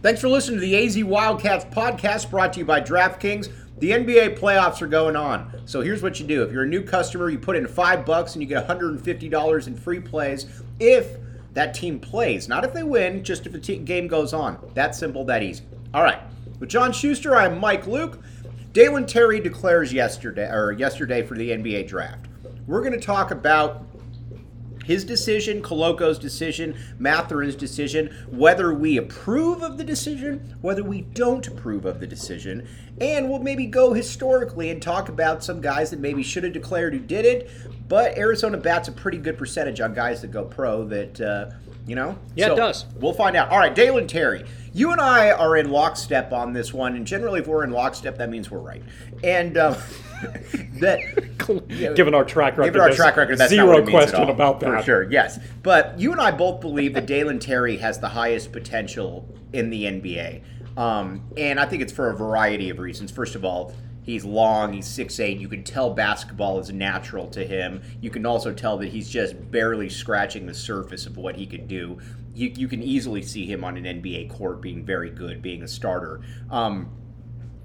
Thanks for listening to the AZ Wildcats podcast brought to you by DraftKings. The NBA playoffs are going on. So here's what you do. If you're a new customer, you put in 5 bucks and you get $150 in free plays if that team plays. Not if they win, just if the game goes on. That simple, that easy. All right. With John Schuster, I'm Mike Luke. Dalen Terry declares yesterday or yesterday for the NBA draft. We're going to talk about his decision, Koloko's decision, Mathurin's decision, whether we approve of the decision, whether we don't approve of the decision, and we'll maybe go historically and talk about some guys that maybe should have declared who did it, but Arizona bats a pretty good percentage on guys that go pro that, uh, you know? Yeah, So, it does. We'll find out. All right, Dalen Terry, you and I are in lockstep on this one, and generally if we're in lockstep, that means we're right. And um, that Given our track record, Given our track record, that's zero not what it means at question about that. For sure, yes. But you and I both believe that Dalen Terry has the highest potential in the NBA. Um, and I think it's for a variety of reasons. First of all, he's long, he's 6'8. You can tell basketball is natural to him. You can also tell that he's just barely scratching the surface of what he could do. You, you can easily see him on an NBA court being very good, being a starter. Um,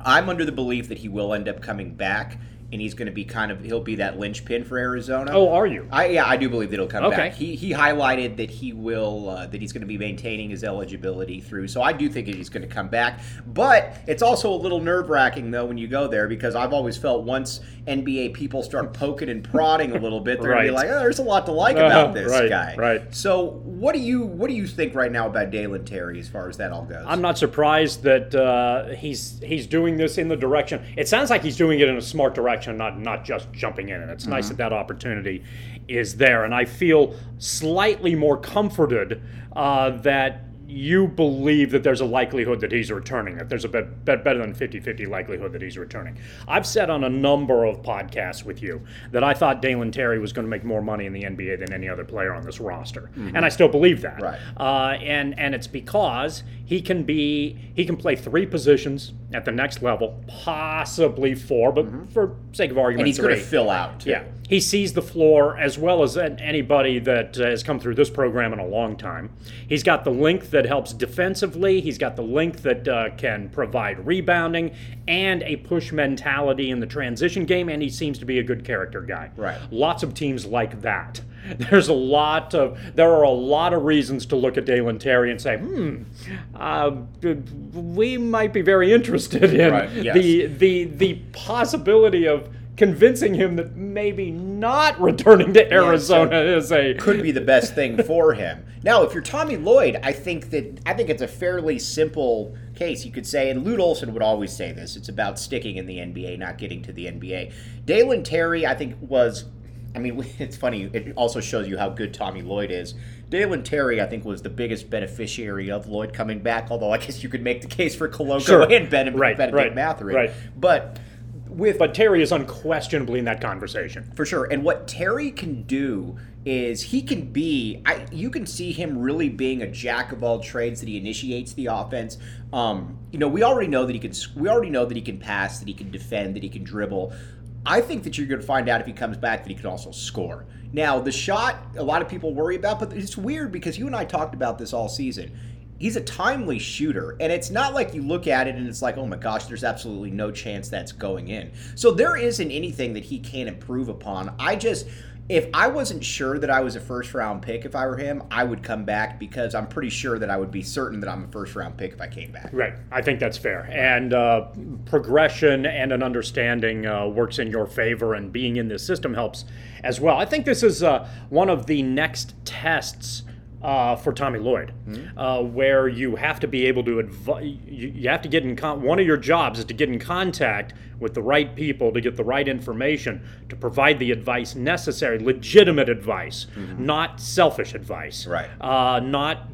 I'm under the belief that he will end up coming back, and he's going to be kind of he'll be that linchpin for Arizona. Oh, are you? I yeah, I do believe that he'll come Okay. back. He he highlighted that he will uh, that he's going to be maintaining his eligibility through. So I do think that he's going to come back. But it's also a little nerve wracking though when you go there because I've always felt once NBA people start poking and prodding a little bit, they're going to be like, oh, there's a lot to like Uh-huh, about this right, guy. right. So what do you what do you think right now about Dalen Terry as far as that all goes? I'm not surprised that uh, he's he's doing this in the direction. It sounds like he's doing it in a smart direction, not not just jumping in. And it's nice that that opportunity is there. And I feel slightly more comforted uh, that you believe that there's a likelihood that he's returning, that there's a bet, bet better than 50 50 likelihood that he's returning. I've said on a number of podcasts with you that I thought Dalen Terry was going to make more money in the NBA than any other player on this roster. And I still believe that. Right. Uh, and and it's because he can be he can play three positions at the next level, possibly four, but for sake of argument, and he's going to fill out. Too. Yeah, he sees the floor as well as anybody that uh, has come through this program in a long time. He's got the length that helps defensively. He's got the length that uh, can provide rebounding and a push mentality in the transition game. And he seems to be a good character guy. Right. Lots of teams like that. There's a lot of there are a lot of reasons to look at Dalen Terry and say, hmm, uh, we might be very interested in Right, yes. the the the possibility of convincing him that maybe not returning to Arizona is a could be the best thing for him. Now, if you're Tommy Lloyd, I think that I think it's a fairly simple case. You could say, and Lute Olson would always say this: it's about sticking in the NBA, not getting to the NBA. Dalen Terry, I think, was. I mean, it's funny. It also shows you how good Tommy Lloyd is. Dalen Terry, I think, was the biggest beneficiary of Lloyd coming back. Although I guess you could make the case for Koloko Sure. and Ben Right, Bennedict right, Mathurin. right. But with but Terry is unquestionably in that conversation. for sure. And what Terry can do is he can be. I you can see him really being a jack of all trades. That he initiates the offense. Um, you know, we already know that he can. We already know that he can pass, that he can defend, that he can dribble. I think that you're going to find out if he comes back that he can also score. Now, the shot, a lot of people worry about, but it's weird because you and I talked about this all season he's a timely shooter and it's not like you look at it and it's like oh my gosh there's absolutely no chance that's going in so there isn't anything that he can't improve upon i just if I wasn't sure that I was a first round pick, if I were him, I would come back because I'm pretty sure that I would be certain that I'm a first round pick if I came back. Right. I think that's fair. And uh, progression and an understanding uh, works in your favor, and being in this system helps as well. I think this is uh, one of the next tests. Uh, for Tommy Lloyd, mm-hmm. uh, where you have to be able to advise, you, you, have to get in. Con- one of your jobs is to get in contact with the right people to get the right information to provide the advice necessary, legitimate advice, mm-hmm. not selfish advice, right? Uh, not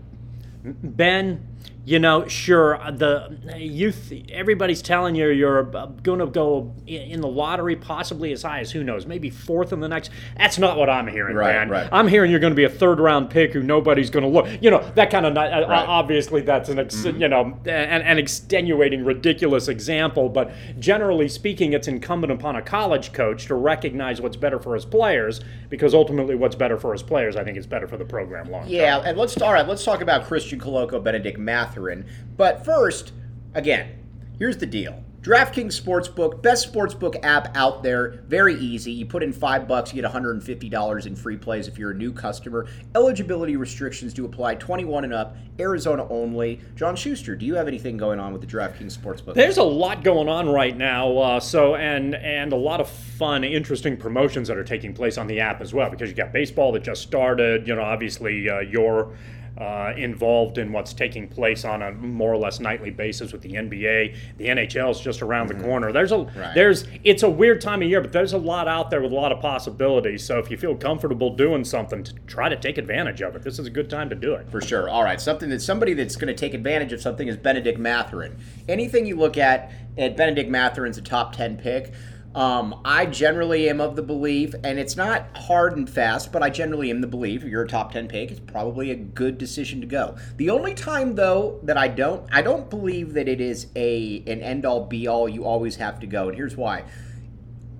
Ben you know, sure, uh, the youth, everybody's telling you you're going to go in the lottery possibly as high as who knows, maybe fourth in the next. That's not what I'm hearing, right, man. Right. I'm hearing you're going to be a third round pick who nobody's going to look. You know, that kind of, right. obviously, that's an, ex, mm-hmm. you know, an, an extenuating, ridiculous example, but generally speaking, it's incumbent upon a college coach to recognize what's better for his players because ultimately what's better for his players, I think, is better for the program long term. Yeah, and let's, all right, let's talk about Christian Koloko, Bennedict Math Mathurin. But first, again, here's the deal. DraftKings Sportsbook, best sportsbook app out there. Very easy. You put in five bucks, you get $150 in free plays if you're a new customer. Eligibility restrictions do apply 21 and up, Arizona only. John Schuster, do you have anything going on with the DraftKings Sportsbook? There's a lot going on right now. Uh, so and and a lot of fun, interesting promotions that are taking place on the app as well because you got baseball that just started. You know, obviously uh, your uh, involved in what's taking place on a more or less nightly basis with the NBA. The NHL is just around mm-hmm. the corner. There's a right. there's it's a weird time of year, but there's a lot out there with a lot of possibilities. So if you feel comfortable doing something, to try to take advantage of it. This is a good time to do it. For sure. All right, something that somebody that's going to take advantage of something is Bennedict Mathurin. Anything you look at at Bennedict Mathurin's a top ten pick. Um, I generally am of the belief, and it's not hard and fast, but I generally am the belief if you're a top 10 pick, it's probably a good decision to go. The only time though that I don't I don't believe that it is a an end all be all you always have to go. And here's why.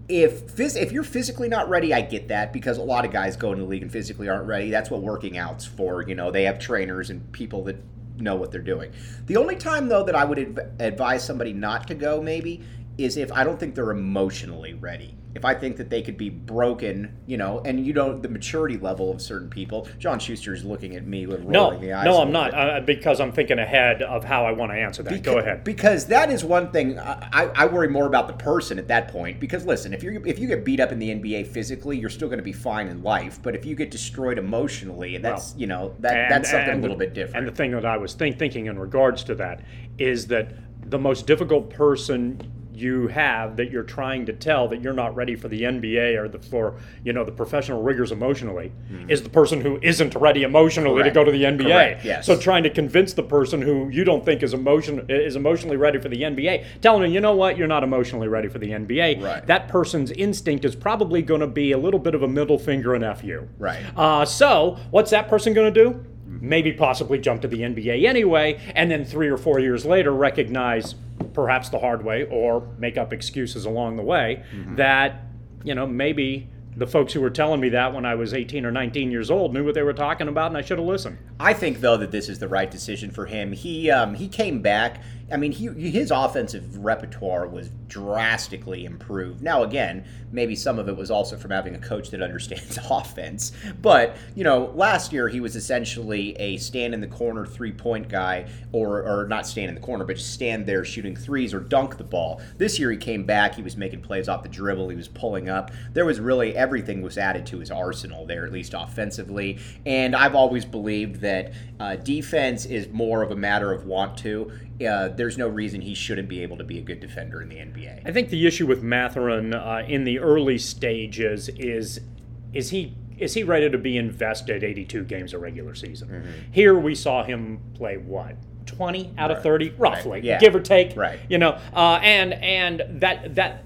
If phys- if you're physically not ready, I get that because a lot of guys go into the league and physically aren't ready. That's what working out's for. You know, they have trainers and people that know what they're doing. The only time though that I would adv- advise somebody not to go maybe is if I don't think they're emotionally ready. If I think that they could be broken, you know, and you know the maturity level of certain people. John Schuster is looking at me with rolling no, the eyes. No, I'm not, uh, because I'm thinking ahead of how I want to answer that. Because, Go ahead. Because that is one thing I, I worry more about the person at that point. Because listen, if you if you get beat up in the NBA physically, you're still going to be fine in life. But if you get destroyed emotionally, and that's well, you know that and, that's something a little the, bit different. And the thing that I was think, thinking in regards to that is that the most difficult person you have that you're trying to tell that you're not ready for the NBA or the, for you know the professional rigors emotionally mm-hmm. is the person who isn't ready emotionally Correct. to go to the NBA. Yes. So trying to convince the person who you don't think is emotion is emotionally ready for the NBA, telling them you know what you're not emotionally ready for the NBA. Right. That person's instinct is probably going to be a little bit of a middle finger and f you. Right. Uh, so what's that person going to do? Maybe possibly jump to the NBA anyway, and then three or four years later recognize perhaps the hard way or make up excuses along the way mm-hmm. that you know maybe the folks who were telling me that when I was 18 or 19 years old knew what they were talking about, and I should have listened. I think though that this is the right decision for him. He um, he came back I mean, he, his offensive repertoire was drastically improved. Now, again, maybe some of it was also from having a coach that understands offense. But, you know, last year he was essentially a stand in the corner three point guy, or, or not stand in the corner, but just stand there shooting threes or dunk the ball. This year he came back, he was making plays off the dribble, he was pulling up. There was really everything was added to his arsenal there, at least offensively. And I've always believed that uh, defense is more of a matter of want to uh, there's no reason he shouldn't be able to be a good defender in the NBA. I think the issue with Mathurin uh, in the early stages is is he is he ready to be invested 82 games a regular season? Mm-hmm. Here we saw him play what 20 out right. of 30 roughly right. yeah. give or take right you know uh, and and that that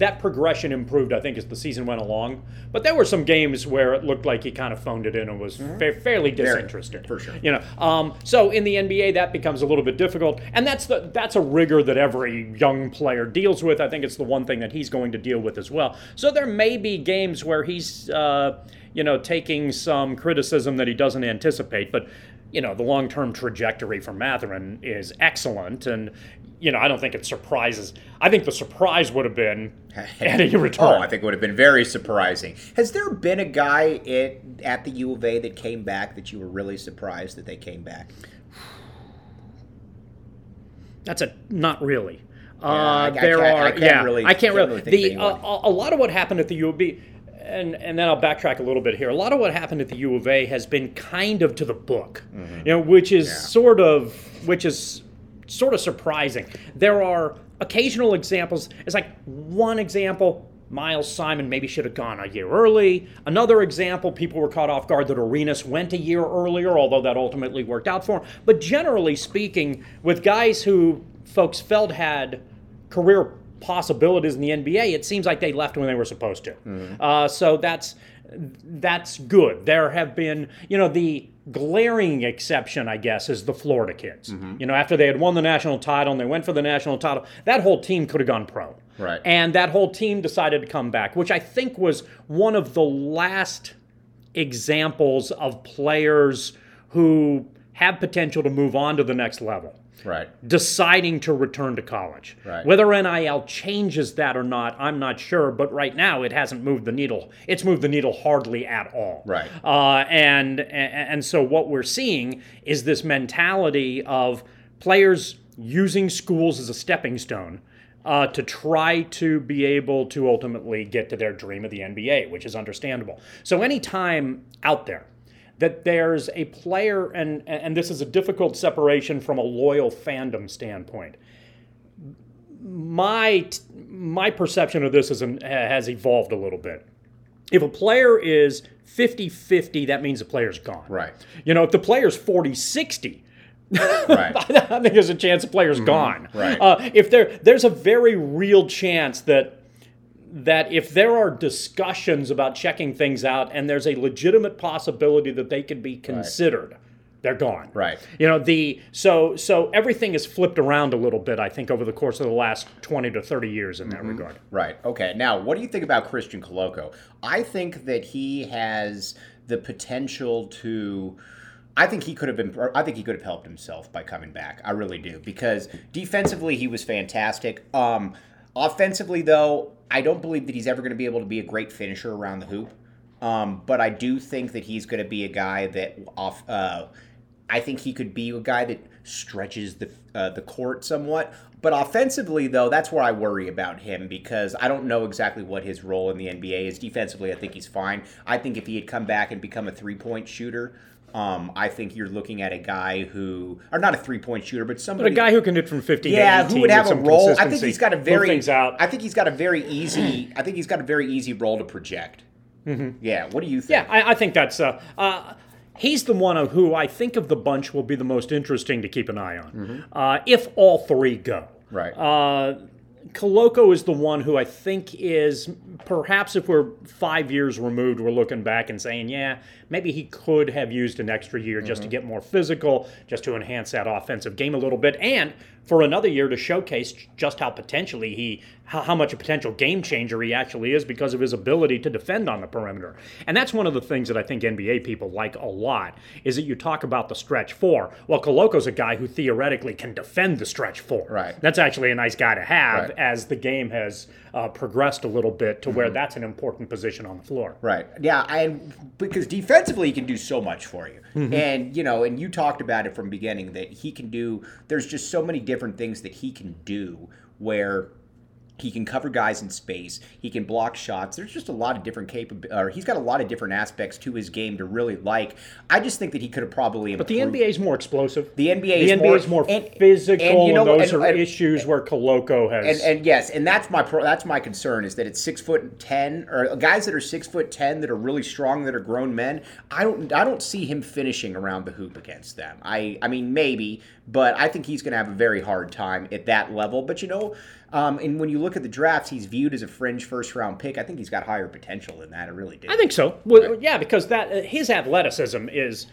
that progression improved, I think, as the season went along. But there were some games where it looked like he kind of phoned it in and was mm-hmm. fa- fairly disinterested. Very, for sure. You know, um, so in the NBA that becomes a little bit difficult, and that's the that's a rigor that every young player deals with. I think it's the one thing that he's going to deal with as well. So there may be games where he's. Uh, you know, taking some criticism that he doesn't anticipate. But you know, the long term trajectory for Mathurin is excellent. And, you know, I don't think it surprises. I think the surprise would have been any return. Oh, I think it would have been very surprising. Has there been a guy at, at the U of A that came back that you were really surprised that they came back? That's a not really. I- I Uh, there can't- I are, can't yeah, really- I can't can't really. really think the uh, a lot of what happened at the U of B, and and then I'll backtrack a little bit here. A lot of what happened at the U of A has been kind of to the book, Mm-hmm. you know, which is sort of which is sort of surprising. There are occasional examples. It's like one example. Miles Simon maybe should have gone a year early. Another example, people were caught off guard that Arenas went a year earlier, although that ultimately worked out for him. But generally speaking, with guys who folks felt had career possibilities in the NBA, it seems like they left when they were supposed to. Uh, so that's that's good. There have been, you know, the glaring exception, I guess, is the Florida kids. You know, after they had won the national title and they went for the national title, that whole team could have gone pro. Right. And that whole team decided to come back, which I think was one of the last examples of players who have potential to move on to the next level Right. deciding to return to college. Right. Whether NIL changes that or not, I'm not sure. But right now, it hasn't moved the needle. It's moved the needle hardly at all. Right. Uh, and, and and so what we're seeing is this mentality of players using schools as a stepping stone. Uh, to try to be able to ultimately get to their dream of the NBA, which is understandable. So, anytime out there that there's a player, and and this is a difficult separation from a loyal fandom standpoint. My my perception of this is, has evolved a little bit. If a player is 50-50, that means the player's gone. Right. You know, if the player's 40-60, Right. I think there's a chance the player's gone. Mm-hmm. Right. Uh, if there, there's a very real chance that that if there are discussions about checking things out and there's a legitimate possibility that they could be considered, they're gone. Right. You know the so so everything is flipped around a little bit. I think over the course of the last twenty to thirty years in that regard. Right. Okay. Now, what do you think about Christian Koloko? I think that he has the potential to. I think he could have been. I think he could have helped himself by coming back. I really do because defensively he was fantastic. Um, offensively, though, I don't believe that he's ever going to be able to be a great finisher around the hoop. Um, but I do think that he's going to be a guy that off. Uh, I think he could be a guy that stretches the uh, the court somewhat. But offensively, though, that's where I worry about him because I don't know exactly what his role in the NBA is. Defensively, I think he's fine. I think if he had come back and become a three point shooter, um, I think you're looking at a guy who, or not a three point shooter, but But somebody. a guy who can hit from fifteen yeah, to 18 who would have a role? I think he's got a very. out. I think he's got a very easy. I think he's got a very easy role to project. Yeah. What do you think? Mm-hmm. Yeah, I, I think that's. Uh, uh, he's the one of who I think of the bunch will be the most interesting to keep an eye on, uh, if all three go. Right. Uh, Koloko is the one who I think is perhaps if we're five years removed, we're looking back and saying, yeah, maybe he could have used an extra year just to mm-hmm. get more physical, just to enhance that offensive game a little bit, and for another year to showcase just how potentially he, how, how much a potential game changer he actually is because of his ability to defend on the perimeter. And that's one of the things that I think NBA people like a lot is that you talk about the stretch four. Well, Koloko's a guy who theoretically can defend the stretch four. Right. That's actually a nice guy to have Right. as the game has uh, progressed a little bit to where that's an important position on the floor. Right. Yeah, and because defensively he can do so much for you. And you know, and you talked about it from beginning that he can do there's just so many different things that he can do where he can cover guys in space. He can block shots. There's just a lot of different capabilities. Or he's got a lot of different aspects to his game to really like. I just think that he could have probably. But the NBA is more explosive. The NBA the is NBA more- is more and- physical, and you know and those and- are issues where Koloko has. And, and yes, and that's my pro, that's my concern is that it's six foot ten or guys that are six foot ten that are really strong that are grown men. I don't I don't see him finishing around the hoop against them. I I mean maybe, but I think he's going to have a very hard time at that level. But you know, um, and when you look at the drafts, he's viewed as a fringe first round pick. I think he's got higher potential than that. I really do. I think so. Well, yeah, because that uh, his athleticism is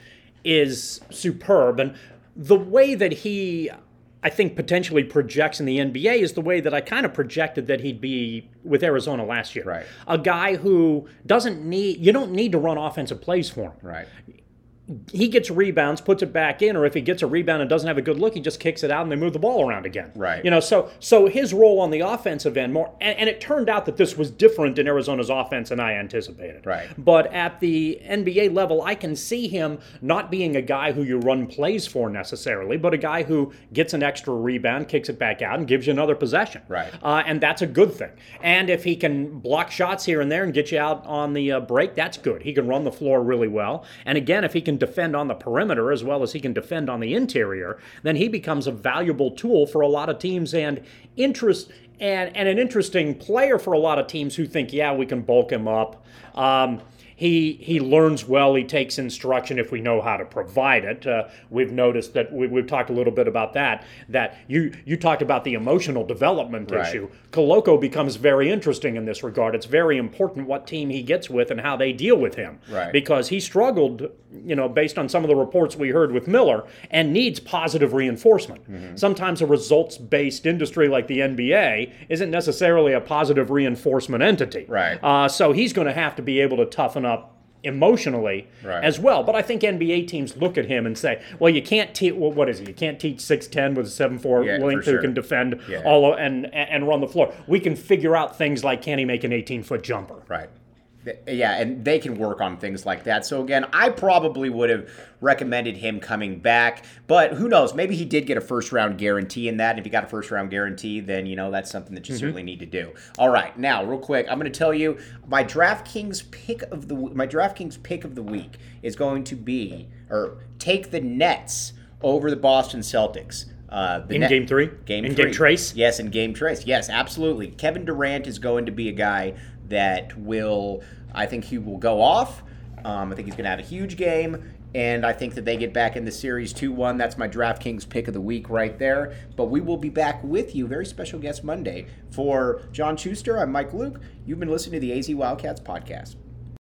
is superb, and the way that he, I think, potentially projects in the NBA is the way that I kind of projected that he'd be with Arizona last year. Right. A guy who doesn't need you don't need to run offensive plays for him. right. He gets rebounds, puts it back in, or if he gets a rebound and doesn't have a good look, he just kicks it out and they move the ball around again. Right. You know, so so his role on the offensive end more, and, and it turned out that this was different in Arizona's offense than I anticipated. Right. But at the NBA level, I can see him not being a guy who you run plays for necessarily, but a guy who gets an extra rebound, kicks it back out, and gives you another possession. Right. Uh, and that's a good thing. And if he can block shots here and there and get you out on the uh, break, that's good. He can run the floor really well. And again, if he can defend on the perimeter as well as he can defend on the interior, then he becomes a valuable tool for a lot of teams and interest and, and an interesting player for a lot of teams who think, yeah, we can bulk him up. Um, he he learns well. He takes instruction if we know how to provide it. Uh, we've noticed that we, have talked a little bit about that. That you you talked about the emotional development Right. issue. Koloko becomes very interesting in this regard. It's very important what team he gets with and how they deal with him. Right. Because he struggled, you know, based on some of the reports we heard with Miller, and needs positive reinforcement. Mm-hmm. Sometimes a results-based industry like the NBA isn't necessarily a positive reinforcement entity. Right. Uh, so he's going to have to be able to toughen up emotionally Right. as well. But I think NBA teams look at him and say, "Well, you can't teach. Well, what is it? You can't teach six ten with a seven four Yeah, length for who can defend Yeah. all and and run the floor. We can figure out things like can he make an eighteen foot jumper? Right. Yeah, and they can work on things like that. So again, I probably would have recommended him coming back, but who knows? Maybe he did get a first round guarantee in that. And if he got a first round guarantee, then you know that's something that you certainly need to do. All right, now real quick, I'm going to tell you my DraftKings pick of the my DraftKings pick of the week is going to be or take the Nets over the Boston Celtics. Uh, In Net- game three? Game In three. game trace? Yes, in game trace. Yes, absolutely. Kevin Durant is going to be a guy that will, I think he will go off. Um, I think he's going to have a huge game. And I think that they get back in the series 2 1. That's my DraftKings pick of the week right there. But we will be back with you, very special guest Monday. For John Schuster, I'm Mike Luke. You've been listening to the AZ Wildcats podcast.